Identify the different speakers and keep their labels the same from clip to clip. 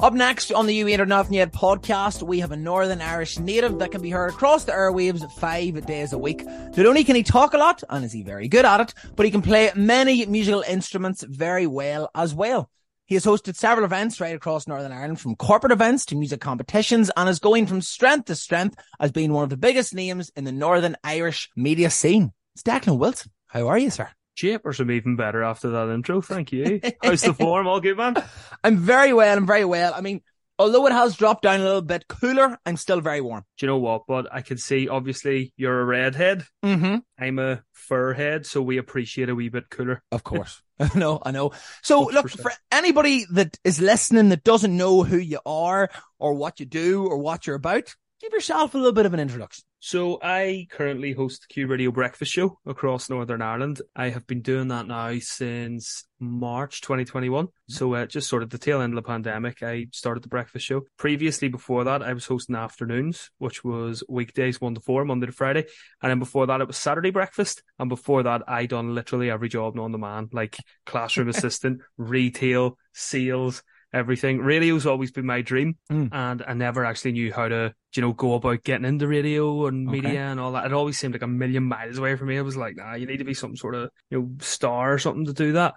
Speaker 1: Up next on the Ain't Enough podcast, we have a Northern Irish native that can be heard across the airwaves five days a week. Not only can he talk a lot, and is he very good at it, but he can play many musical instruments very well as well. He has hosted several events right across Northern Ireland, from corporate events to music competitions, and is going from strength to strength as being one of the biggest names in the Northern Irish media scene. It's Declan Wilson. How are you, sir?
Speaker 2: Japers some even better after that intro. Thank you. How's the form? All good, man?
Speaker 1: I'm very well. I'm very well. I mean, although it has dropped down a little bit cooler, I'm still very warm.
Speaker 2: Do you know what? But I can see, obviously, you're a redhead.
Speaker 1: Mm-hmm.
Speaker 2: I'm a fur head, so we appreciate a wee bit cooler.
Speaker 1: Of course. I know, I know. So
Speaker 2: 100%.
Speaker 1: look, for anybody that is listening that doesn't know who you are or what you do or what you're about, give yourself a little bit of an introduction.
Speaker 2: So I currently host the Q Radio Breakfast Show across Northern Ireland. I have been doing that now since March 2021. So uh, just sort of the tail end of the pandemic, I started the breakfast show. Previously, before that, I was hosting afternoons, which was weekdays one to four, Monday to Friday, and then before that, it was Saturday breakfast. And before that, I done literally every job known to man, like classroom assistant, retail, sales. Everything radio's always been my dream,
Speaker 1: Mm.
Speaker 2: and I never actually knew how to, you know, go about getting into radio and media
Speaker 1: Okay.
Speaker 2: and all that. It always seemed like a million miles away from me. I was like, nah, you need to be some sort of, you know, star or something to do that.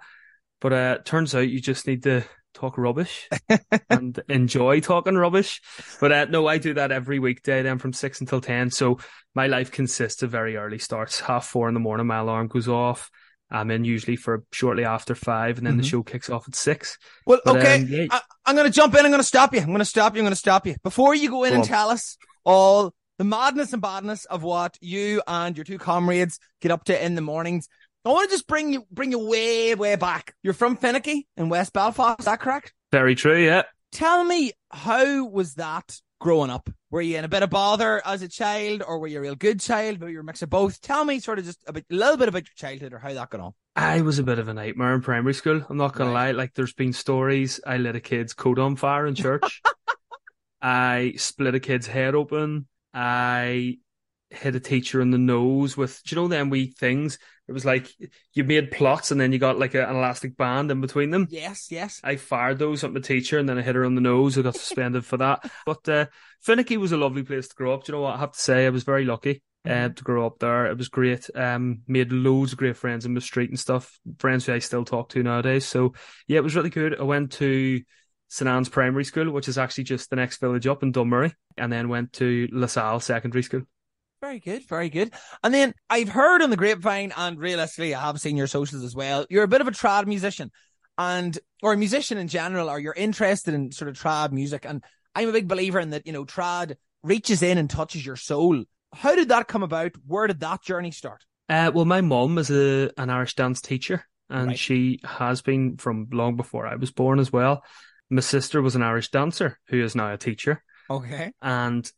Speaker 2: But uh, turns out you just need to talk rubbish and enjoy talking rubbish. But uh, no, I do that every weekday then from six until 10. So my life consists of very early starts. Half four in the morning, my alarm goes off. I'm in usually for shortly after five and then the
Speaker 1: Mhm.
Speaker 2: show kicks off at six.
Speaker 1: Well,
Speaker 2: But,
Speaker 1: okay.
Speaker 2: um, yeah.
Speaker 1: I, I'm going to jump in. I'm going to stop you. I'm going to stop you. I'm going to stop you. Before you go in
Speaker 2: Go
Speaker 1: and
Speaker 2: on.
Speaker 1: tell us all the madness and badness of what you and your two comrades get up to in the mornings, I want to just bring you, bring you way, way back. You're from Finaghy in West Belfast. Is that correct?
Speaker 2: Very true, yeah.
Speaker 1: Tell me, how was that growing up? Were you in a bit of bother as a child or were you a real good child? Maybe you were a mix of both. Tell me sort of just a, bit, a little bit about your childhood or how that got on.
Speaker 2: I was a bit of a nightmare in primary school. I'm not gonna lie. Like, there's been stories. I lit a kid's coat on fire in church. I split a kid's head open. I hit a teacher in the nose with, do you know them wee things? It was like you made plots and then you got like a, an elastic band in between them.
Speaker 1: Yes, yes.
Speaker 2: I fired those at the teacher and then I hit her on the nose. I got suspended for that. But uh, Finaghy was a lovely place to grow up. Do you know what? I have to say, I was very lucky uh, to grow up there. It was great. Um, made loads of great friends in the street and stuff. Friends who I still talk to nowadays. So yeah, it was really good. I went to St Anne's Primary School, which is actually just the next village up in Dunmurry, and then went to LaSalle Secondary School.
Speaker 1: Very good, very good. And then I've heard on the grapevine, and realistically, I have seen your socials as well. You're a bit of a trad musician, and or a musician in general, or you're interested in sort of trad music. And I'm a big believer in that. You know, trad reaches in and touches your soul. How did that come about? Where did that journey start?
Speaker 2: Uh, well, my mum is a an Irish dance teacher, and
Speaker 1: Right.
Speaker 2: she has been from long before I was born as well. My sister was an Irish dancer who is now a teacher,
Speaker 1: Okay,
Speaker 2: and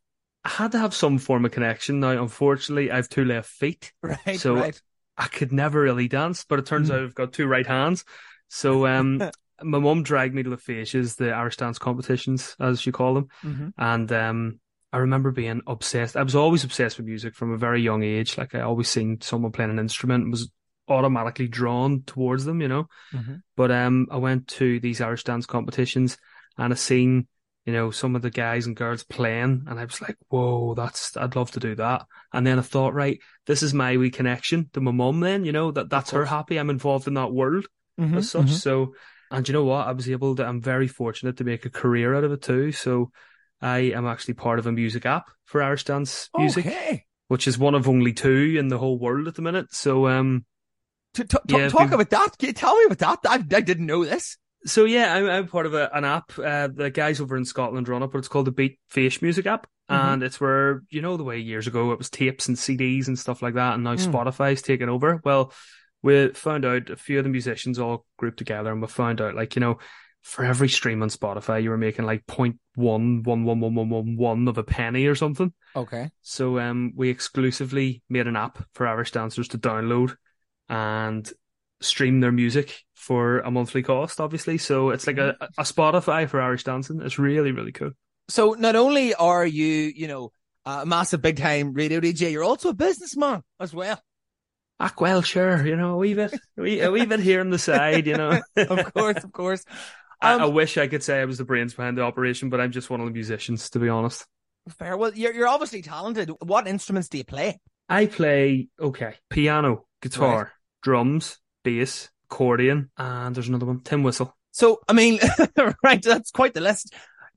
Speaker 2: I had to have some form of connection. Now, unfortunately, I have two left feet,
Speaker 1: right,
Speaker 2: So-
Speaker 1: right.
Speaker 2: I could never really dance, but it turns
Speaker 1: Mm.
Speaker 2: out I've got two right hands. So, um, my mum dragged me to the Faces, the Irish dance competitions, as you call them.
Speaker 1: hmm
Speaker 2: And um, I remember being obsessed. I was always obsessed with music from a very young age. Like I always seen someone playing an instrument and was automatically drawn towards them, you know.
Speaker 1: Mhm.
Speaker 2: But um, I went to these Irish dance competitions and I seen, you know, some of the guys and girls playing, and I was like, "Whoa, that's I'd love to do that." And then I thought, right, this is my wee connection to my mum. Then, you know, that that's her happy. I'm involved in that world
Speaker 1: Mhm,
Speaker 2: as such.
Speaker 1: mhm.
Speaker 2: So, and you know what? I was able to, I'm very fortunate to make a career out of it too. So, I am actually part of a music app for Irish dance music,
Speaker 1: Okay.
Speaker 2: which is one of only two in the whole world at the minute. So, um,
Speaker 1: T- t-
Speaker 2: Yeah,
Speaker 1: talk
Speaker 2: we-
Speaker 1: about that. Tell me about that? I, I didn't know this.
Speaker 2: So yeah, I'm, I'm part of a, an app. Uh, the guys over in Scotland run it, but it's called the Beat Face Music app.
Speaker 1: Mhm.
Speaker 2: And it's where, you know, the way years ago it was tapes and CDs and stuff like that. And now
Speaker 1: Mm.
Speaker 2: Spotify's taken over. Well, we found out a few of the musicians all grouped together and we found out like, you know, for every stream on Spotify, you were making like point one, one, one, one, one, one, one of a penny or something.
Speaker 1: Okay.
Speaker 2: So um, we exclusively made an app for Irish dancers to download and stream their music for a monthly cost, obviously. So it's like a, a Spotify for Irish dancing. It's really, really cool.
Speaker 1: So not only are you, you know, a massive big time radio DJ, you're also a businessman as well.
Speaker 2: Ah, well, sure, you know, a wee bit, a wee, a wee bit here on the side, you know.
Speaker 1: Of course, of course.
Speaker 2: I,
Speaker 1: Um,
Speaker 2: I wish I could say I was the brains behind the operation, but I'm just one of the musicians, to be honest.
Speaker 1: Fair. Well, you're you're obviously talented. What instruments do you play?
Speaker 2: I play okay piano, guitar, drums, bass, accordion, and there's another one, tin whistle.
Speaker 1: So, I mean, right, that's quite the list.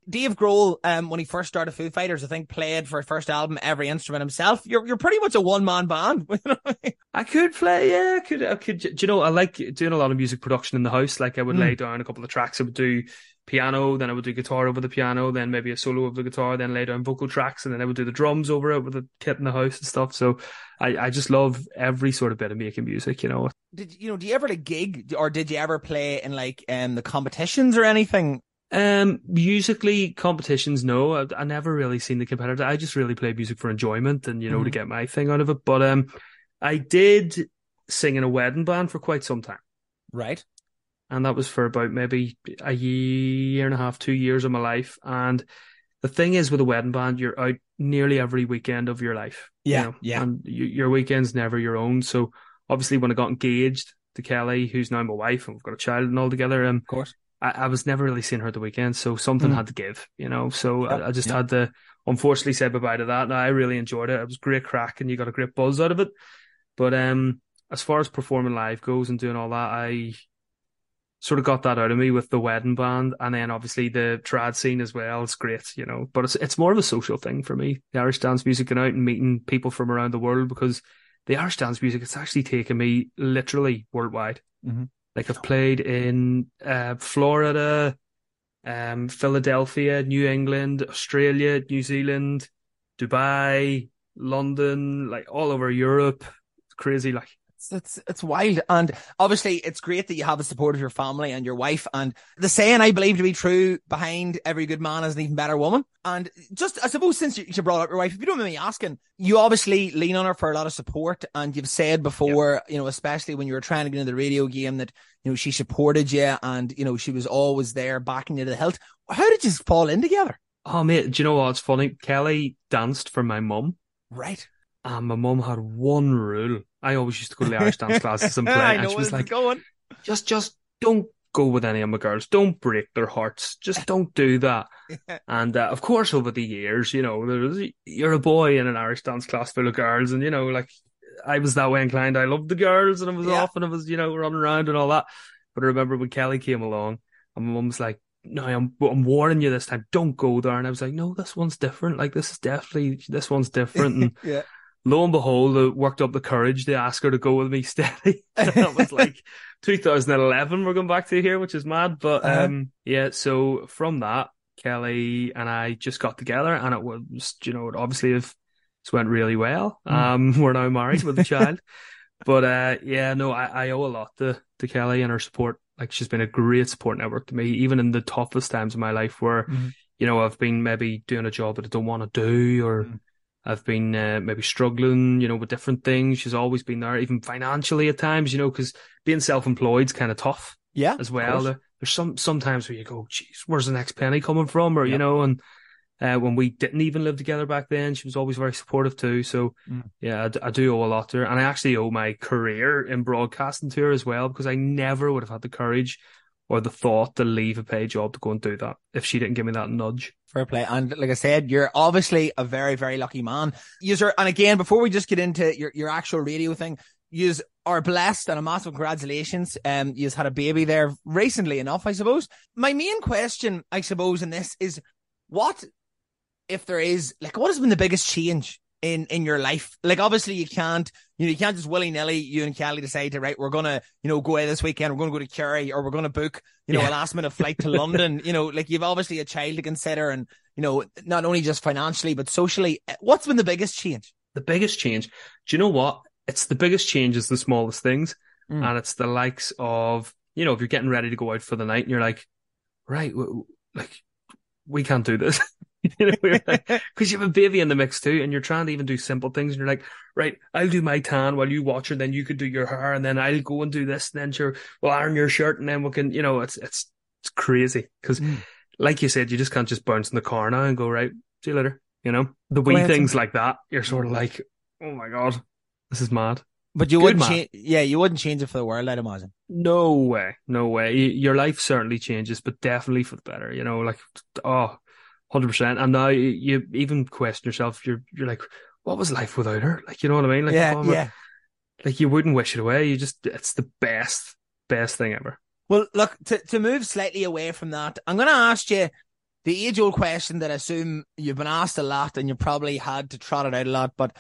Speaker 1: Dave Grohl, um, when he first started Foo Fighters, I think played for his first album every instrument himself. You're you're pretty much a one man band. you know I mean?
Speaker 2: I could play, yeah, I could, I could. Do you know? I like doing a lot of music production in the house. Like I would
Speaker 1: Mm.
Speaker 2: lay down a couple of tracks. I would do piano, then I would do guitar over the piano, then maybe a solo of the guitar, then lay down vocal tracks, and then I would do the drums over it with the kit in the house and stuff. So I, I just love every sort of bit of making music. You know,
Speaker 1: Did you know? Do you ever like gig, or did you ever play in like um the competitions or anything?
Speaker 2: Um, musically competitions, no, I, I never really seen the competitor. I just really play music for enjoyment and you know to
Speaker 1: Mhm.
Speaker 2: get my thing out of it. But um, I did sing in a wedding band for quite some time,
Speaker 1: Right.
Speaker 2: And that was for about maybe a year and a half, two years of my life. And the thing is, with a wedding band, you're out nearly every weekend of your life. you
Speaker 1: Yeah,
Speaker 2: know,
Speaker 1: yeah.
Speaker 2: and you, your weekend's never your own. So obviously, when I got engaged to Kelly, who's now my wife, and we've got a child and all together, um,
Speaker 1: Of course.
Speaker 2: I, I was never really seeing her at the weekend, so something
Speaker 1: Mm.
Speaker 2: had to give, you know. So
Speaker 1: Yeah,
Speaker 2: I, I just
Speaker 1: yeah.
Speaker 2: had to unfortunately say bye bye to that. Now I really enjoyed it. It was great crack, and you got a great buzz out of it. But um, as far as performing live goes and doing all that, I sort of got that out of me with the wedding band, and then obviously the trad scene as well. It's great, you know. But it's it's more of a social thing for me. The Irish dance music, going out and meeting people from around the world because the Irish dance music it's actually taken me literally worldwide.
Speaker 1: Mhm.
Speaker 2: Like I've played in uh, Florida, um, Philadelphia, New England, Australia, New Zealand, Dubai, London, like all over Europe. It's crazy, like.
Speaker 1: It's, it's wild, and obviously it's great that you have the support of your family and your wife. And the saying I believe to be true behind every good man is an even better woman. And just I suppose since you, you brought up your wife, if you don't mind me asking, you obviously lean on her for a lot of support, and you've said before, you know, especially when you were trying to get into the radio game, that you know she supported you, and you know she was always there backing you to the hilt. How did you fall in together?
Speaker 2: Oh mate, do you know what? It's funny. Kelly danced for my mum,
Speaker 1: Right,
Speaker 2: and my mum had one rule. I always used to go to the Irish dance classes and play,
Speaker 1: I
Speaker 2: and
Speaker 1: know
Speaker 2: she was like,
Speaker 1: going.
Speaker 2: just just don't go with any of my girls. Don't break their hearts. Just don't do that. and uh, of course, over the years, you know, there you're a boy in an Irish dance class full of girls, and you know, like I was that way inclined. I loved the girls, and I was
Speaker 1: Yeah.
Speaker 2: off, and I was, you know, running around and all that. But I remember when Kelly came along, and my mum was like. No, I'm I'm warning you this time. Don't go there. And I was like, no, this one's different. Like this is definitely this one's different. And
Speaker 1: yeah.
Speaker 2: Lo and behold, I worked up the courage to ask her to go with me steady. that was like 2011 we're going back to here, which is mad. But
Speaker 1: Uh-huh.
Speaker 2: um, yeah, so from that, Kelly and I just got together and it was, you know, it obviously have, it's went really well.
Speaker 1: Mm.
Speaker 2: Um, we're now married with a child. But uh, yeah, no, I, I owe a lot to, to Kelly and her support. Like she's been a great support network to me, even in the toughest times of my life where,
Speaker 1: Mhm.
Speaker 2: you know, I've been maybe doing a job that I don't want to do or
Speaker 1: Mm.
Speaker 2: I've been uh, maybe struggling, you know, with different things. She's always been there, even financially at times, you know, because being self-employed is kind of tough
Speaker 1: Yeah,
Speaker 2: as well. There, there's some sometimes where you go, "Geez, where's the next penny coming from?" Or
Speaker 1: Yeah.
Speaker 2: you know, and uh, when we didn't even live together back then, she was always very supportive too. So
Speaker 1: Mm.
Speaker 2: yeah, I, d- I do owe a lot to her, and I actually owe my career in broadcasting to her as well because I never would have had the courage or the thought to leave a paid job to go and do that if she didn't give me that nudge.
Speaker 1: Fair play. And like I said, you're obviously a very, very lucky man. User, and again, before we just get into your, your actual radio thing, you are blessed and a massive congratulations. Um, you've had a baby there recently enough, I suppose. My main question, I suppose, in this is what if there is like what has been the biggest change in in your life? Like obviously you can't you know you can't just willy nilly you and Kelly decide to right we're gonna you know go away this weekend we're gonna go to Kerry or we're gonna book you know
Speaker 2: Yeah.
Speaker 1: a last minute flight to London. You know like you've obviously a child to consider and you know not only just financially but socially. What's been the biggest change?
Speaker 2: The biggest change, do you know what? It's the biggest change is the smallest things.
Speaker 1: Mm.
Speaker 2: And it's the likes of, you know, if you're getting ready to go out for the night and you're like, right, w- w- like, we can't do this. you know, because you have a baby in the mix too, and you're trying to even do simple things, and you're like, right, I'll do my tan while you watch her, then you could do your hair, and then I'll go and do this, and then sure, we'll iron your shirt, and then we can, you know, it's it's it's crazy because,
Speaker 1: Mm.
Speaker 2: like you said, you just can't just bounce in the car now and go right, see you later. You know, the wee
Speaker 1: ahead,
Speaker 2: things like that, you're sort of like, oh my god, this is mad.
Speaker 1: But you
Speaker 2: Good
Speaker 1: wouldn't change. Yeah, you wouldn't change it for the world, I'd imagine.
Speaker 2: No way, no way. Your life certainly changes, but definitely for the better. You know, like oh, 100 percent. And now you even question yourself. You're you're like, what was life without her? Like, you know what I mean? Like,
Speaker 1: yeah, yeah.
Speaker 2: Like you wouldn't wish it away. You just it's the best, best thing ever.
Speaker 1: Well, look to to move slightly away from that. I'm going to ask you the age old question that I assume you've been asked a lot and you probably had to trot it out a lot. But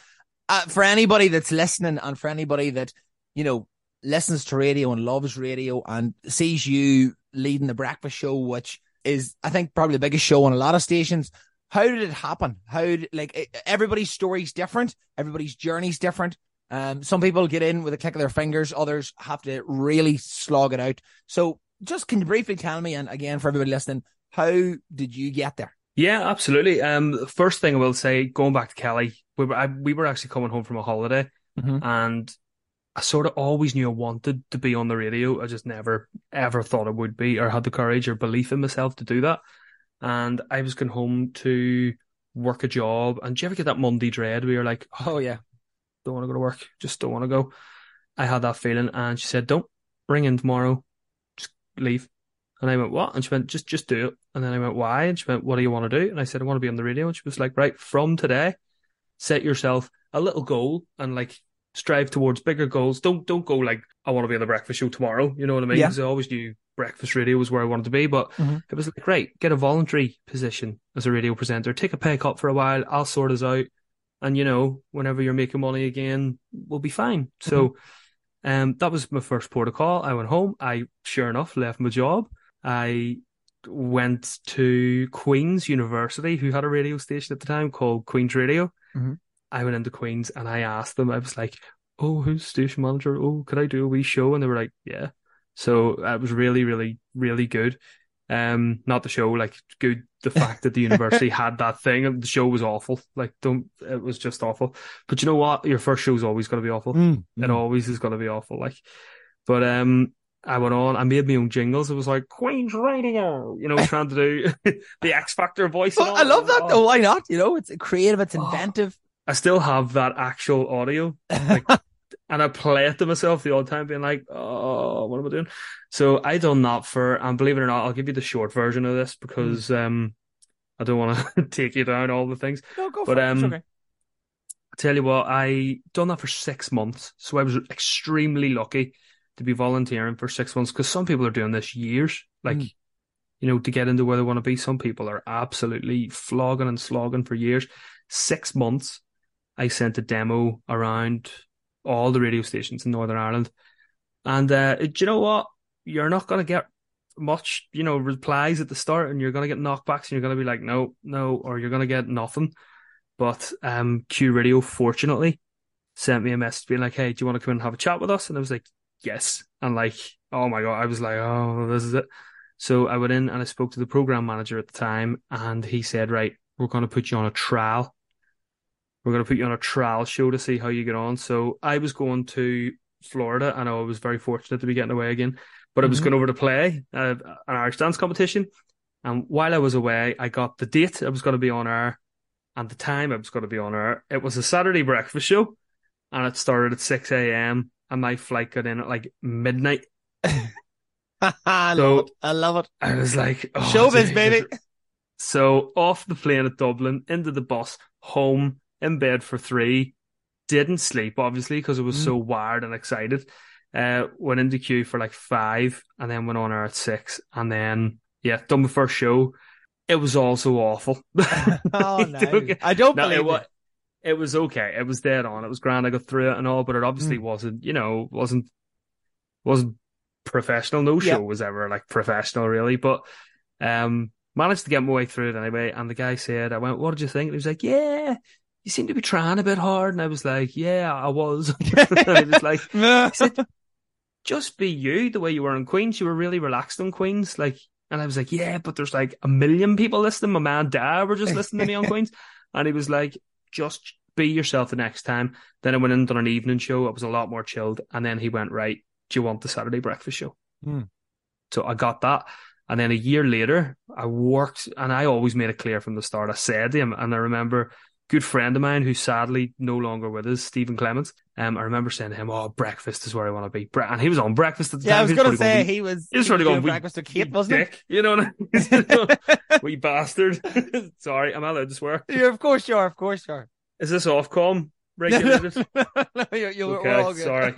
Speaker 1: uh, for anybody that's listening and for anybody that you know listens to radio and loves radio and sees you leading the breakfast show, which is, I think, probably the biggest show on a lot of stations. How did it happen? How did, like everybody's story's different, everybody's journey's different. Um, some people get in with a click of their fingers, others have to really slog it out. So, just can you briefly tell me, and again for everybody listening, how did you get there?
Speaker 2: Yeah, absolutely. Um, first thing I will say, going back to Kelly, we were I, we were actually coming home from a holiday, mm-hmm. and I sort of always knew I wanted to be on the radio. I just never ever thought I would be or had the courage or belief in myself to do that. And I was going home to work a job. And do you ever get that Monday dread where you're like, oh yeah, don't want to go to work, just don't want to go. I had that feeling, and she said, "Don't ring in tomorrow, just leave." And I went, "What?" And she went, "Just, just do it." And then I went, "Why?" And she went, "What do you want to do?" And I said, "I want to be on the radio." And she was like, "Right, from today, set yourself a little goal and like strive towards bigger goals. Don't don't go like I want to be on the breakfast show tomorrow. You know what I mean? Because yeah. I always knew breakfast radio was where I wanted to be, but mm-hmm. it was like great, get a voluntary position as a radio presenter, take a pay cut for a while. I'll sort us out, and you know, whenever you're making money again, we'll be fine. So, mm-hmm. um, that was my first protocol. I went home. I sure enough left my job. I went to Queen's University, who had a radio station at the time called Queen's Radio. Mm-hmm. I went into Queens and I asked them, I was like, oh, who's station manager? Oh, could I do a wee show? And they were like, yeah. So it was really, really, really good. Um, not the show, like good. The fact that the university had that thing, and the show was awful. Like, don't, it was just awful. But you know what? Your first show's always going to be awful. Mm, it mm. always is going to be awful. Like, but, um, I went on, I made my own jingles. It was like Queen's Radio, you know, trying to do the X Factor voice.
Speaker 1: Well, I love that. Oh. Why not? You know, it's creative, it's inventive.
Speaker 2: I still have that actual audio. Like, and I play it to myself the odd time, being like, "Oh, what am I doing?" So I done that for, and believe it or not, I'll give you the short version of this because mm. um, I don't want to take you down all the things.
Speaker 1: No, go for it. Um, okay. I
Speaker 2: tell you what, I done that for six months, so I was extremely lucky to be volunteering for six months because some people are doing this years, like. Mm. You know, to get into where they want to be, some people are absolutely flogging and slogging for years. Six months, I sent a demo around all the radio stations in Northern Ireland. And uh, do you know what? You're not going to get much, you know, replies at the start, and you're going to get knockbacks, and you're going to be like, no, no, or you're going to get nothing. But um, Q Radio, fortunately, sent me a message being like, hey, do you want to come and have a chat with us? And I was like, yes. And like, oh my God, I was like, oh, this is it. So I went in and I spoke to the program manager at the time, and he said, right, we're going to put you on a trial we're going to put you on a trial show to see how you get on. So I was going to Florida and I was very fortunate to be getting away again. But I was mm-hmm. going over to play uh, an Irish dance competition. And while I was away, I got the date I was going to be on air and the time I was going to be on air. It was a Saturday breakfast show and it started at 6 a.m. and my flight got in at like midnight.
Speaker 1: I, so love I love it.
Speaker 2: I was like, oh,
Speaker 1: showbiz, baby.
Speaker 2: So off the plane at Dublin, into the bus, home, in bed for three, didn't sleep obviously because it was mm. so wired and excited. Uh, went into Q for like five, and then went on air at six, and then yeah, done the first show. It was also awful.
Speaker 1: oh no, I don't no, believe it. Was,
Speaker 2: it was okay. It was dead on. It was grand. I got through it and all, but it obviously mm. wasn't. You know, wasn't wasn't professional. No show yep. was ever like professional, really. But um, managed to get my way through it anyway. And the guy said, "I went, what did you think?" And he was like, "Yeah, you seem to be trying a bit hard. And I was like, yeah, I was. I was like, I said, just be you the way you were on Queens. You were really relaxed on Queens. Like, and I was like, yeah, but there's like a million people listening. My man, dad were just listening to me on Queens. And he was like, just be yourself the next time. Then I went in and done an evening show. I was a lot more chilled. And then he went, right, do you want the Saturday breakfast show? Mm. So I got that. And then a year later, I worked and I always made it clear from the start. I said to him, and I remember good friend of mine who's sadly no longer with us, Stephen Clements. Um, I remember saying to him, "Oh, breakfast is where I want to be," Bre- and he was on breakfast at the time.
Speaker 1: Yeah,
Speaker 2: time.
Speaker 1: I was going to say
Speaker 2: "We-
Speaker 1: he was.
Speaker 2: he was probably
Speaker 1: doing
Speaker 2: going,
Speaker 1: breakfast to Kate, wasn't
Speaker 2: dick," you know, what I mean? we bastard. Sorry, I'm allowed to swear?
Speaker 1: Yeah, of course you are. Of course you are.
Speaker 2: Is this Ofcom regulated?
Speaker 1: no, you, you,
Speaker 2: okay,
Speaker 1: all good.
Speaker 2: sorry,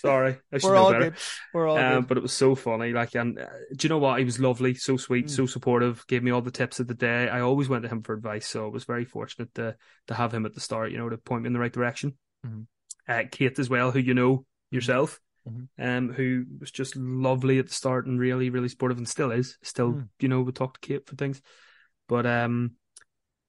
Speaker 2: sorry. I should
Speaker 1: we're all
Speaker 2: better.
Speaker 1: good. We're all
Speaker 2: Um,
Speaker 1: good.
Speaker 2: but it was so funny. Like, and uh, do you know what? He was lovely, so sweet,
Speaker 1: Mm.
Speaker 2: so supportive. Gave me all the tips of the day. I always went to him for advice, so I was very fortunate to to have him at the start. You know, to point me in the right direction.
Speaker 1: Mhm.
Speaker 2: Uh, Kate as well, who you know yourself,
Speaker 1: Mhm.
Speaker 2: um, who was just lovely at the start and really, really supportive, and still is. Still,
Speaker 1: Mm.
Speaker 2: you know, we talk to Kate for things. But um,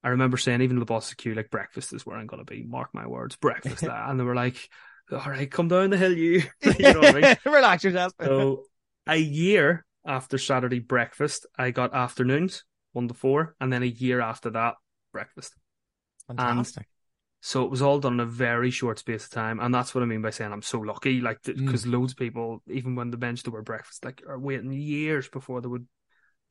Speaker 2: I remember saying, even the boss of Q, like breakfast is where I'm gonna be. Mark my words, breakfast. and they were like, "All right, come down the hill, you." you know I mean?
Speaker 1: Relax yourself.
Speaker 2: So a year after Saturday breakfast, I got afternoons, one to four, and then a year after that, breakfast.
Speaker 1: Fantastic.
Speaker 2: So it was all done in a very short space of time, and that's what I mean by saying I'm so lucky. Like
Speaker 1: Mm.
Speaker 2: because loads of people, even when they bench to wear breakfast, like are waiting years before they would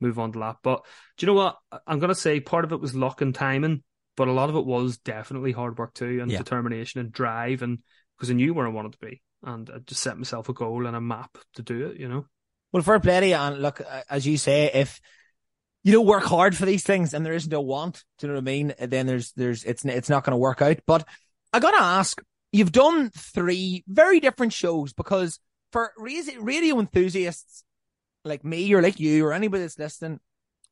Speaker 2: move on to that. But do you know what? I'm gonna say part of it was luck and timing, but a lot of it was definitely hard work too, and
Speaker 1: Yeah.
Speaker 2: determination and drive, and because I knew where I wanted to be, and I just set myself a goal and a map to do it. You know.
Speaker 1: Well, fair play to you. And look, uh, as you say, if you don't work hard for these things and there isn't a want, do you know what I mean? Then there's, there's, it's, it's not going to work out. But I got to ask, you've done three very different shows because for radio enthusiasts like me or like you or anybody that's listening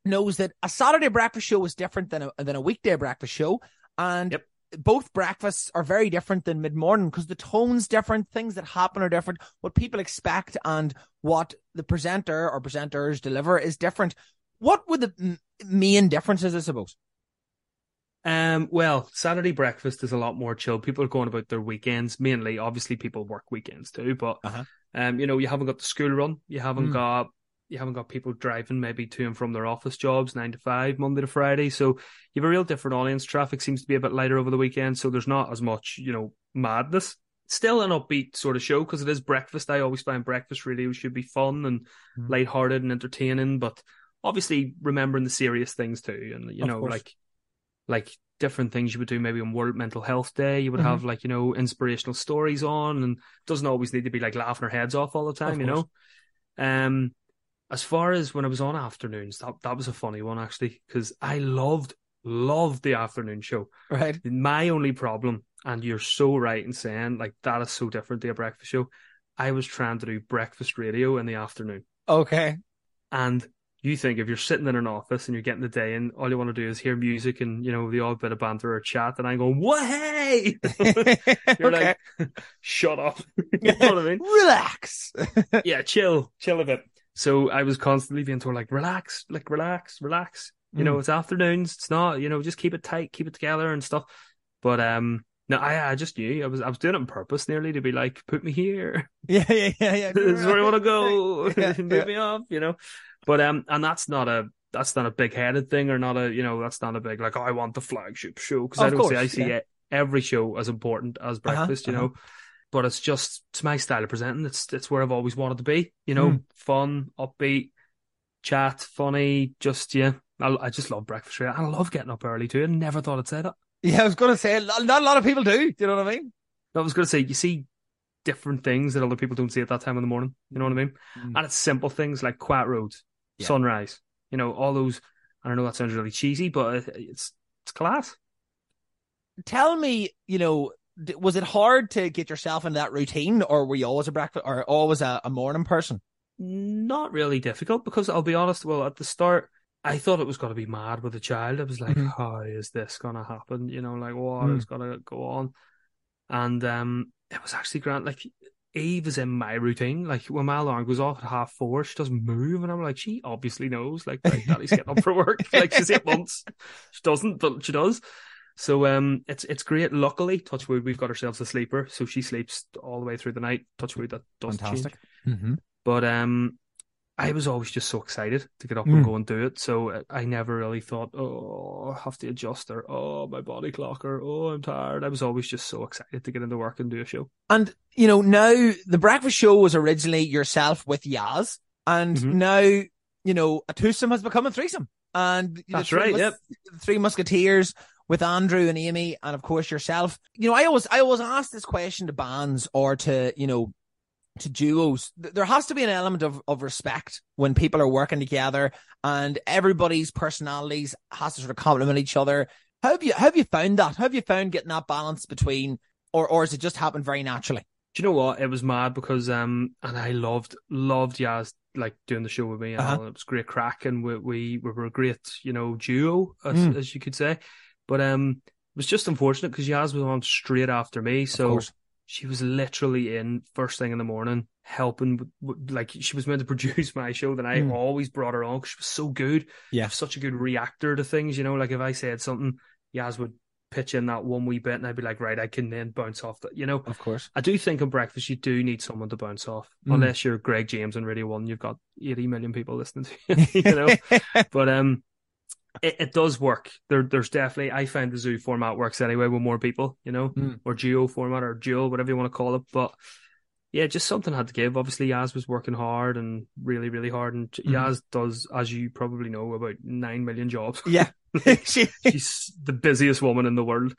Speaker 1: knows that a Saturday breakfast show is different than a, than a weekday breakfast show. And
Speaker 2: Yep.
Speaker 1: Both breakfasts are very different than mid morning because the tone's different, things that happen are different, what people expect and what the presenter or presenters deliver is different. What would the m- main differences, I suppose?
Speaker 2: Um, well, Saturday breakfast is a lot more chill. People are going about their weekends mainly. Obviously, people work weekends too, but
Speaker 1: Uh-huh.
Speaker 2: um, you know, you haven't got the school run. You haven't
Speaker 1: Mm.
Speaker 2: got you haven't got people driving maybe to and from their office jobs nine to five, Monday to Friday. So you have a real different audience. Traffic seems to be a bit lighter over the weekend, so there's not as much, you know, madness. Still an upbeat sort of show because it is breakfast. I always find breakfast radio should be fun and
Speaker 1: Mm.
Speaker 2: lighthearted and entertaining, but obviously remembering the serious things too. And you
Speaker 1: Of
Speaker 2: know,
Speaker 1: course.
Speaker 2: like like different things you would do maybe on World Mental Health Day. You would
Speaker 1: Mhm.
Speaker 2: have like, you know, inspirational stories on and doesn't always need to be like laughing our heads off all the time, you know? Um as far as when I was on afternoons, that that was a funny one actually, because I loved loved the afternoon show.
Speaker 1: Right.
Speaker 2: My only problem, and you're so right in saying like that is so different to a breakfast show. I was trying to do breakfast radio in the afternoon.
Speaker 1: Okay.
Speaker 2: And you think if you're sitting in an office and you're getting the day in, all you want to do is hear music and, you know, the odd bit of banter or chat. And I'm going, what? Hey! You're
Speaker 1: okay.
Speaker 2: like, shut up. you know what I mean?
Speaker 1: Relax.
Speaker 2: Yeah, chill, chill a bit. So I was constantly being told, like, relax, like, relax, relax. You know, it's afternoons. It's not, you know, just keep it tight, keep it together and stuff. But, um, no, I, I just knew I was, I was doing it on purpose nearly to be like, put me here.
Speaker 1: yeah, yeah, yeah, yeah.
Speaker 2: this is where I want to go.
Speaker 1: Yeah,
Speaker 2: Move
Speaker 1: yeah.
Speaker 2: me off, you know. But um, and that's not a that's not a big headed thing or not a you know that's not a big like oh, I want the flagship show because I don't see I see
Speaker 1: yeah.
Speaker 2: it every show as important as breakfast, you
Speaker 1: uh-huh.
Speaker 2: But it's just it's my style of presenting. It's it's where I've always wanted to be, you know,
Speaker 1: Mm.
Speaker 2: fun, upbeat, chat, funny. Just yeah, I, I just love breakfast. Radio. and I love getting up early too. I never thought I'd say that.
Speaker 1: Yeah, I was going to say, not a lot of people do. Do you know what I mean?
Speaker 2: I was going to say you see different things that other people don't see at that time in the morning. You know what I mean?
Speaker 1: Mm.
Speaker 2: And it's simple things like quiet roads,
Speaker 1: Yeah.
Speaker 2: sunrise, you know, all those. I don't know that sounds really cheesy, but it's it's class.
Speaker 1: Tell me, you know, was it hard to get yourself into that routine or were you always a breakfast or always a, a morning person?
Speaker 2: Not really difficult because I'll be honest. Well, at the start, I thought it was going to be mad with a child. I was like,
Speaker 1: Mhm.
Speaker 2: how is this going to happen? You know, like what
Speaker 1: Mm.
Speaker 2: is going to go on? And um, it was actually grand. Like Eve is in my routine. Like when my alarm goes off at half four, she doesn't move, and I'm like, she obviously knows. Like, right, Daddy's getting up for work. Like she's eight months. She doesn't, but she does. So um, it's it's great. Luckily, Touchwood, we've got ourselves a sleeper, so she sleeps all the way through the night. Touchwood, that does change.
Speaker 1: Mm-hmm.
Speaker 2: But um, I was always just so excited to get up
Speaker 1: Mm.
Speaker 2: and go and do it. So uh, I never really thought, oh, I have to adjust or oh, my body clock or oh, I'm tired. I was always just so excited to get into work and do a show.
Speaker 1: And, you know, now the breakfast show was originally yourself with Yaz. And
Speaker 2: Mhm.
Speaker 1: now, you know, a twosome has become a threesome. And
Speaker 2: That's
Speaker 1: three
Speaker 2: right,
Speaker 1: mus-
Speaker 2: yep.
Speaker 1: the Three Musketeers. With Andrew and Amy, and of course yourself. You know, I always I always ask this question to bands or to you know to duos. There has to be an element of of respect when people are working together, and everybody's personalities has to sort of complement each other. How have you how have you found that? How have you found getting that balance between, or or has it just happened very naturally?
Speaker 2: Do you know what? It was mad because um, and I loved loved Yaz like doing the show with me, and
Speaker 1: Uh-huh.
Speaker 2: it was great crack, and we we, we were a great you know duo as,
Speaker 1: Mm.
Speaker 2: as you could say, but um, it was just unfortunate because Yaz was on straight after me, so she was literally in first thing in the morning helping like she was meant to produce my show then i
Speaker 1: Mm.
Speaker 2: always brought her on because she was so good
Speaker 1: Yeah.
Speaker 2: such a good reactor to things you know like if i said something yaz would pitch in that one wee bit and i'd be like right i can then bounce off that you know
Speaker 1: Of course.
Speaker 2: i do think on breakfast you do need someone to bounce off
Speaker 1: Mm.
Speaker 2: unless you're greg james on radio one you've got 80 million people listening to you you know but um it, it does work. There there's definitely i find the zoo format works anyway with more people you know
Speaker 1: Mm.
Speaker 2: or geo format or dual whatever you want to call it. But yeah just something had to give. Obviously yaz was working hard and really really hard. And
Speaker 1: Mhm.
Speaker 2: yaz does as you probably know about 9 million jobs.
Speaker 1: Yeah. she,
Speaker 2: she's the busiest woman in the world.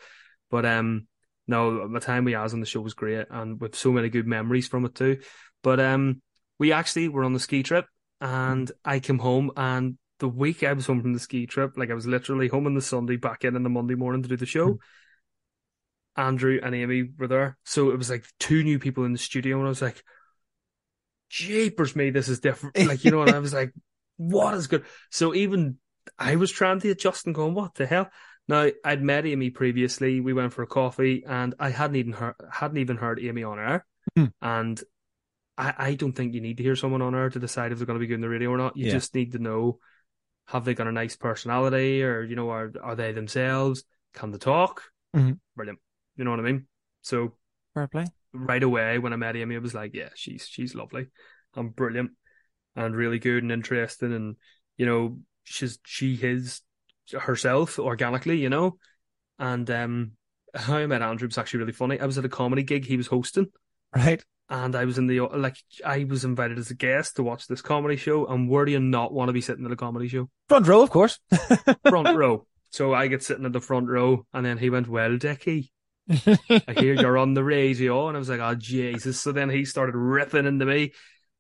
Speaker 2: But um no my time with yaz on the show was great and with so many good memories from it too. But um we actually were on the ski trip and I came home and the week I was home from the ski trip, like I was literally home on the Sunday, back in on the Monday morning to do the show. Andrew and Amy were there, so it was like two new people in the studio, and I was like, "Jeepers me, this is different." Like you know, and I was like, "What is good?" So even I was trying to adjust and going, "What the hell?" Now I'd met Amy previously. We went for a coffee, and I hadn't even heard hadn't even heard Amy on air,
Speaker 1: Hmm.
Speaker 2: and I, I don't think you need to hear someone on air to decide if they're going to be good in the radio or not. You
Speaker 1: Yeah.
Speaker 2: just need to know have they got a nice personality or you know are are they themselves? Can they talk?
Speaker 1: Mhm.
Speaker 2: Brilliant. You know what I mean? So
Speaker 1: Fair play.
Speaker 2: right away when I met Amy, I was like, yeah, she's she's lovely and brilliant and really good and interesting and you know she's she is herself organically, you know. And um, how I met Andrew was actually really funny. I was at a comedy gig he was hosting
Speaker 1: Right.
Speaker 2: and I was in the like I was invited as a guest to watch this comedy show. And where do you not want to be sitting at a comedy show?
Speaker 1: Front row, of course.
Speaker 2: Front row. So I get sitting at the front row, and then he went, "Well, Dickie, I hear you're on the radio," and I was like, "Oh Jesus!" So then he started ripping into me,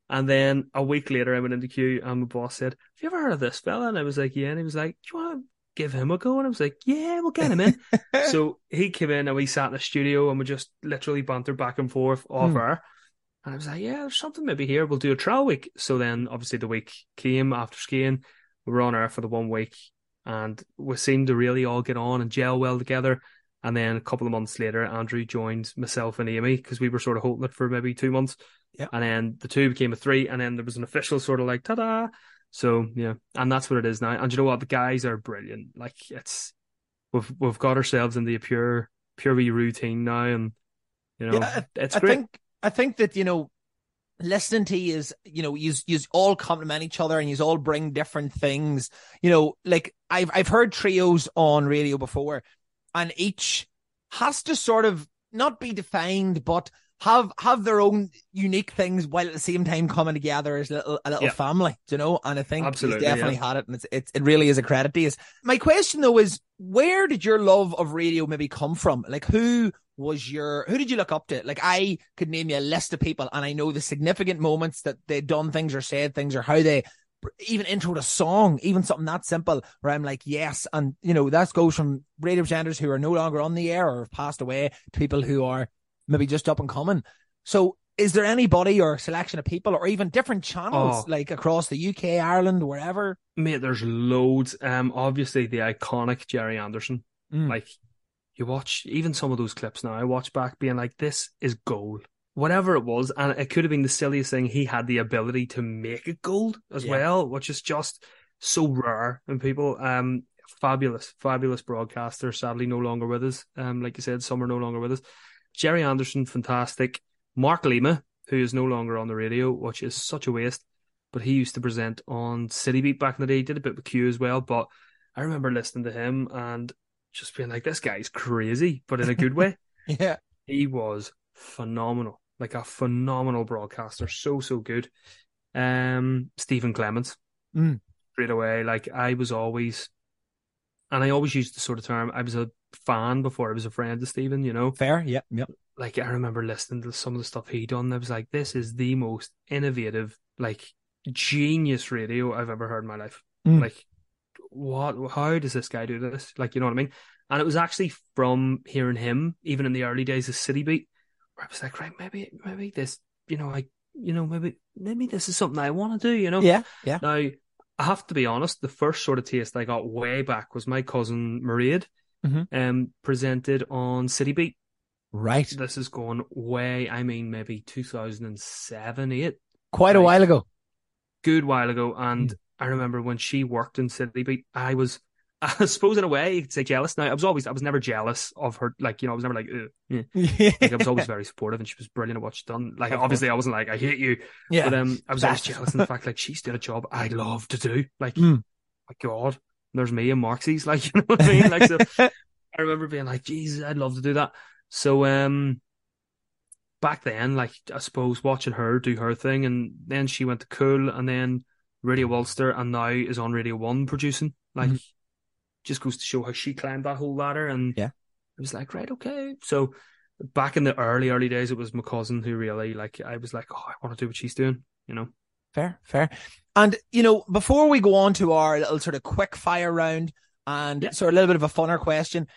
Speaker 2: and then a week later, I went into Q, and my boss said, "Have you ever heard of this fella?" And I was like, "Yeah," and he was like, "Do you want to give him a go?" And I was like, "Yeah, we'll get him in." so he came in, and we sat in the studio, and we just literally bantered back and forth off
Speaker 1: Hmm.
Speaker 2: air. And I was like, yeah, there's something maybe here. We'll do a trial week. So then obviously the week came after skiing. We were on air for the one week and we seemed to really all get on and gel well together. And then a couple of months later, Andrew joined myself and Amy because we were sort of holding it for maybe two months.
Speaker 1: Yep.
Speaker 2: And then the two became a three. And then there was an official sort of like, ta da. So yeah. And that's what it is now. And you know what? The guys are brilliant. Like it's, we've, we've got ourselves in the pure, pure routine now. And, you know,
Speaker 1: Yeah,
Speaker 2: it's
Speaker 1: I
Speaker 2: great.
Speaker 1: think I think that you know, listening to you is you know, you you all complement each other and you all bring different things. You know, like I've I've heard trios on radio before, and each has to sort of not be defined, but have have their own unique things while at the same time coming together as little a little
Speaker 2: Yeah.
Speaker 1: family, you know. And I think
Speaker 2: Absolutely,
Speaker 1: he's definitely had it, and it's, it's it really is a credit to you. My question though is, where did your love of radio maybe come from? Like, who was your who did you look up to? Like, I could name you a list of people, and I know the significant moments that they done things or said things or how they even introed a song, even something that simple, where I'm like, yes, and you know that goes from radio presenters who are no longer on the air or have passed away to people who are maybe just up and coming. So, is there anybody or selection of people or even different channels
Speaker 2: Oh.
Speaker 1: like across the UK, Ireland, wherever?
Speaker 2: Mate, there's loads. Um, obviously the iconic Gerry Anderson.
Speaker 1: Mm.
Speaker 2: Like, you watch even some of those clips now. I watch back, being like, "This is gold." Whatever it was, and it could have been the silliest thing. He had the ability to make it gold as
Speaker 1: Yeah.
Speaker 2: well, which is just so rare in people. Um, fabulous, fabulous broadcaster. Sadly, no longer with us. Um, like you said, some are no longer with us. Gerry Anderson, fantastic. Mark Lima, who is no longer on the radio, which is such a waste. But he used to present on City Beat back in the day. He did a bit with Q as well. But I remember listening to him and just being like, this guy's crazy, but in a good way.
Speaker 1: Yeah.
Speaker 2: He was phenomenal, like a phenomenal broadcaster. So, so good. Um, Stephen Clements,
Speaker 1: Mm.
Speaker 2: straight away. Like I was always, and I always used the sort of term, I was a fan before I was a friend of Stephen. You know,
Speaker 1: Fair. Yep. Yep.
Speaker 2: like I remember listening to some of the stuff he done. I was like, this is the most innovative, like genius radio I've ever heard in my life.
Speaker 1: Mm.
Speaker 2: Like, what? How does this guy do this? Like, you know what I mean? And it was actually from hearing him, even in the early days of City Beat, where I was like, right, maybe, maybe this, you know, like, you know, maybe, maybe this is something I want to do. You know?
Speaker 1: Yeah. Yeah.
Speaker 2: Now, I have to be honest, the first sort of taste I got way back was my cousin Mairead,
Speaker 1: Mhm.
Speaker 2: um, presented on City Beat.
Speaker 1: Right.
Speaker 2: This is going way, I mean, maybe 2007, 8,
Speaker 1: Quite a while ago.
Speaker 2: good while ago. And
Speaker 1: Mm.
Speaker 2: I remember when she worked in City Beat, I was, I suppose in a way, you could say jealous. Now, I was always, I was never jealous of her. Like, you know, I was never like, yeah. like I was always very supportive and she was brilliant at what she'd done. Like,
Speaker 1: Of
Speaker 2: obviously, I wasn't like, I hate you.
Speaker 1: yeah.
Speaker 2: But um, I was always jealous in the fact like she's doing a job I love to do. Like,
Speaker 1: Mm.
Speaker 2: my God, there's me and Marxies. Like, you know what I mean? Like, so I remember being like, Jesus, I'd love to do that. So um, back then, like, I suppose watching her do her thing, and then she went to Cool, and then Radio Ulster, and now is on Radio One producing. Like,
Speaker 1: Mhm.
Speaker 2: just goes to show how she climbed that whole ladder. And
Speaker 1: Yeah.
Speaker 2: it was like, right, okay. So back in the early, early days, it was my cousin who really, like, I was like, oh, I want to do what she's doing, you know?
Speaker 1: Fair, fair. And, you know, before we go on to our little sort of quick fire round and
Speaker 2: Yeah.
Speaker 1: sort of a little bit of a funner question,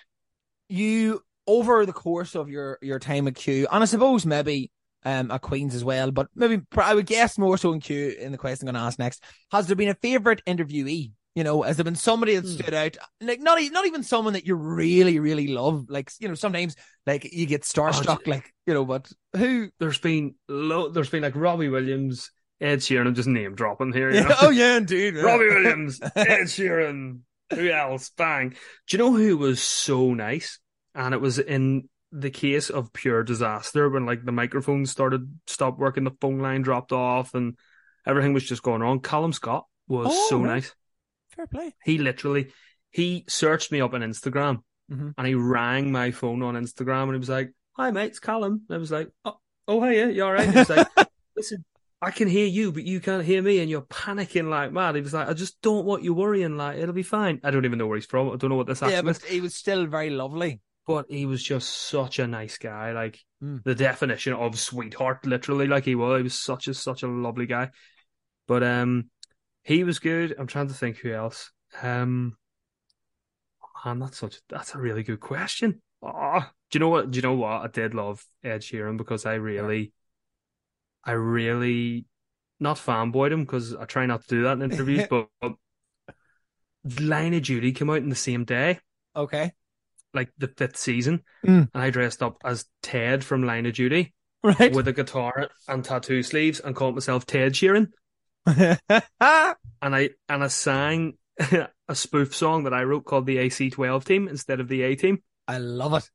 Speaker 1: you, over the course of your, your time at Q, and I suppose maybe um, at Queen's as well, but maybe I would guess more so in Q in the question I'm going to ask next, has there been a favourite interviewee? You know, has there been somebody that
Speaker 2: Hmm.
Speaker 1: stood out? Like, not, not even someone that you really, really love. Like, you know, sometimes, like, you get starstruck, like, you know, but who?
Speaker 2: There's been, lo- there's been like Robbie Williams, Ed Sheeran, I'm just name dropping here. You know?
Speaker 1: oh, yeah, indeed. yeah.
Speaker 2: Robbie Williams, Ed Sheeran, who else? Bang. Do you know who was so nice? And it was in the case of pure disaster when like the microphone started stopped working, the phone line dropped off, and everything was just going wrong. Callum Scott was
Speaker 1: Oh,
Speaker 2: so
Speaker 1: right.
Speaker 2: nice.
Speaker 1: Fair play.
Speaker 2: He literally he searched me up on Instagram
Speaker 1: Mhm.
Speaker 2: and he rang my phone on Instagram and he was like, Hi mate, it's Callum. And I was like, Oh, oh hey, yeah, you all right? He was like, Listen, I can hear you, but you can't hear me, and you're panicking like mad. He was like, I just don't want you worrying. Like it'll be fine. I don't even know where he's from. I don't know what this
Speaker 1: Yeah, but
Speaker 2: is,
Speaker 1: he was still very lovely.
Speaker 2: but he was just such a nice guy. Like
Speaker 1: Mm.
Speaker 2: the definition of sweetheart, literally. Like he was. He was such a such a lovely guy. But um, he was good. I'm trying to think who else. Um, man, that's such that's a really good question. Oh, do you know what? Do you know what? I did love Ed Sheeran because I really, I really, not fanboyed him because I try not to do that in interviews, but, but Line of Duty came out in the same day,
Speaker 1: Okay.
Speaker 2: like the fifth season,
Speaker 1: Mm.
Speaker 2: and I dressed up as Ted from Line of Duty
Speaker 1: Right.
Speaker 2: with a guitar and tattoo sleeves and called myself Ted Sheeran. And I and I sang a spoof song that I wrote called the AC12 team instead of the A team.
Speaker 1: I love it.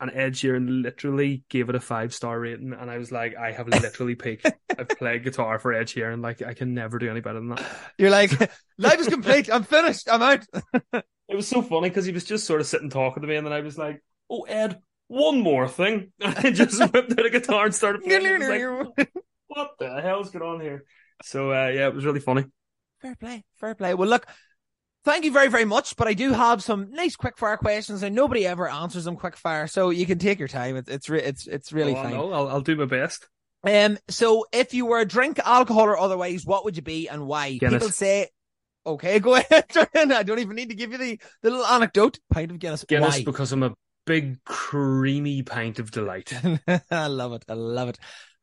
Speaker 2: And Ed Sheeran literally gave it a five star rating, and I was like, I have literally peaked. I've played guitar for Ed Sheeran, like I can never do any better than that.
Speaker 1: You're like, life is complete. I'm finished. I'm out.
Speaker 2: It was so funny because he was just sort of sitting talking to me, and then I was like, "Oh Ed, one more thing," and I just whipped out a guitar and started playing. Like, what the hell's going on here? So uh, yeah, it was really funny.
Speaker 1: fair play. Fair play. Well, look, thank you very, very much. But I do have some nice quick fire questions, and nobody ever answers them quick fire, so you can take your time. It's it's re- it's it's really
Speaker 2: oh,
Speaker 1: fine.
Speaker 2: No, I'll, I'll do my best.
Speaker 1: Um, so if you were a drink, alcohol or otherwise, what would you be and why?
Speaker 2: Guinness.
Speaker 1: People say, okay, go ahead. I don't even need to give you the, the little anecdote. Pint of Guinness.
Speaker 2: Guinness
Speaker 1: Why?
Speaker 2: because I'm a big creamy pint of delight.
Speaker 1: I love it. I love it.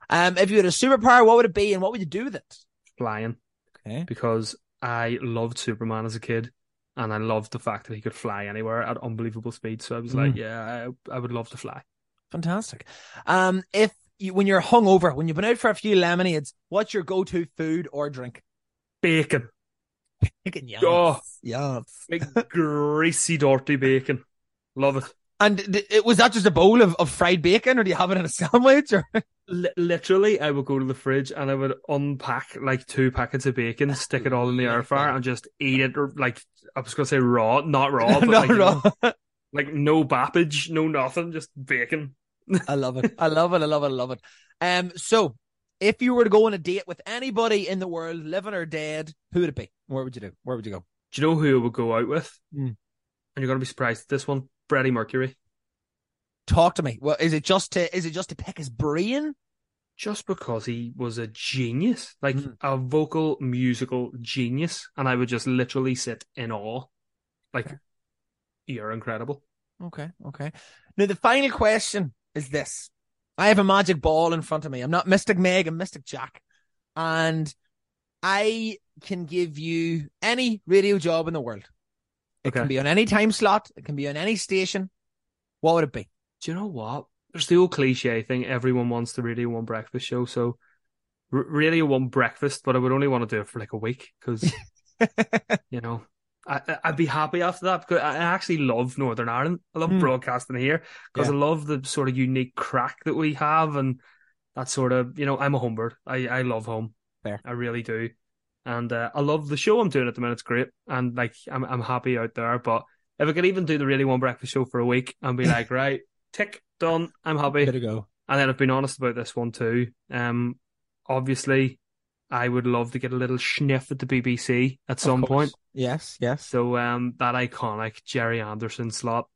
Speaker 1: Um, if you had a superpower, what would it be and what would you do with it?
Speaker 2: Flying.
Speaker 1: Okay.
Speaker 2: because I loved Superman as a kid, and I loved the fact that he could fly anywhere at unbelievable speed. So I was like,
Speaker 1: Mm.
Speaker 2: yeah, I, I would love to fly.
Speaker 1: Fantastic. Um, if you, when you're hungover, when you've been out for a few lemonades, what's your go-to food or drink?
Speaker 2: Bacon,
Speaker 1: Bacon, yes.
Speaker 2: Oh.
Speaker 1: yes.
Speaker 2: big greasy, dirty bacon. Love it.
Speaker 1: And th- it, was that just a bowl of, of fried bacon, or do you have it in a sandwich? Or
Speaker 2: Li- literally, I would go to the fridge and I would unpack like two packets of bacon, stick it all in the air fryer, and just eat it. Or like I was gonna say raw, not raw, but
Speaker 1: Not
Speaker 2: like, you
Speaker 1: raw.
Speaker 2: know, like no bappage, no nothing, just bacon.
Speaker 1: I love it. I love it. I love it. I love it. Um, so if you were to go on a date with anybody in the world, living or dead, who would it be? Where would you do? Where would you go?
Speaker 2: Do you know who I would go out with?
Speaker 1: Mm.
Speaker 2: And you're gonna be surprised at this one. Freddie Mercury.
Speaker 1: Talk to me. Well, is it just to is it just to pick his brain?
Speaker 2: Just because he was a genius, like
Speaker 1: Mhm.
Speaker 2: a vocal musical genius, and I would just literally sit in awe. Like,
Speaker 1: Okay.
Speaker 2: you're incredible.
Speaker 1: Okay, okay. Now the final question is this. I have a magic ball in front of me. I'm not Mystic Meg, I'm Mystic Jack. And I can give you any radio job in the world. It
Speaker 2: Okay.
Speaker 1: can be on any time slot, it can be on any station. What would it be?
Speaker 2: Do you know what? There's the old cliche thing. Everyone wants the Radio One breakfast show. So, R- Radio One breakfast, but I would only want to do it for like a week because, you know, I, I'd be happy after that because I actually love Northern Ireland. I love
Speaker 1: Hmm.
Speaker 2: broadcasting here because
Speaker 1: Yeah.
Speaker 2: I love the sort of unique crack that we have and that sort of, you know, I'm a homebird. I, I love home.
Speaker 1: Fair.
Speaker 2: I really do. And uh, I love the show I'm doing at the minute. It's great. And like, I'm, I'm happy out there. But if I could even do the Radio One breakfast show for a week and be like, right, tick, done, I'm happy.
Speaker 1: to go.
Speaker 2: And then I've been honest about this one too. Um, obviously, I would love to get a little sniff at the BBC at some point.
Speaker 1: Yes, yes.
Speaker 2: So um, that iconic Gerry Anderson slot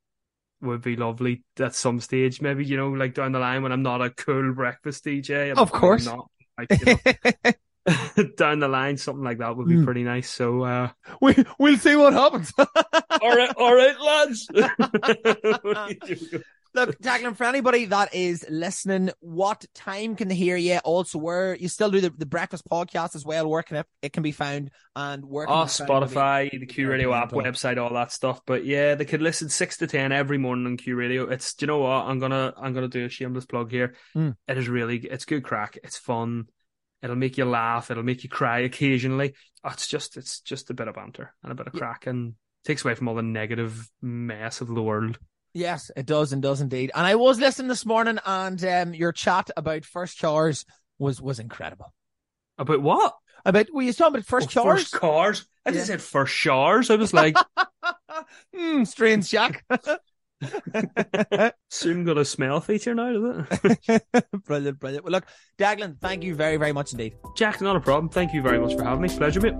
Speaker 2: would be lovely at some stage. Maybe you know, like down the line when I'm not a cool breakfast DJ. I'm
Speaker 1: Of course.
Speaker 2: not. Like, you know, down the line, something like that would be
Speaker 1: Hmm.
Speaker 2: pretty nice. So, uh,
Speaker 1: we we'll see what happens.
Speaker 2: all right, all right, lads.
Speaker 1: Look, Declan, for anybody that is listening, what time can they hear you? Also, where you still do the, the breakfast podcast as well, where can it, it can be found and where can
Speaker 2: Oh,
Speaker 1: be?
Speaker 2: Spotify, the Q Radio app, website, all that stuff. But yeah, they could listen six to ten every morning on Q Radio. It's do you know what? I'm gonna I'm gonna do a shameless plug here.
Speaker 1: Mm.
Speaker 2: It is really it's good crack. It's fun. It'll make you laugh. It'll make you cry occasionally. Oh, it's just it's just a bit of banter and a bit of
Speaker 1: Yeah.
Speaker 2: crack and takes away from all the negative mess of the world.
Speaker 1: Yes, it does and does indeed. And I was listening this morning, and um, your chat about first chores was was incredible.
Speaker 2: About what?
Speaker 1: About were you talking about first
Speaker 2: Oh,
Speaker 1: chores?
Speaker 2: First cars. I
Speaker 1: Yeah.
Speaker 2: just said first showers. I was like,
Speaker 1: Hmm, strange, Jack.
Speaker 2: soon got a smell feature now, is it?
Speaker 1: brilliant, brilliant. Well, look, Declan, thank you very, very much indeed.
Speaker 2: Jack, not a problem. Thank you very much for having me. Pleasure, mate.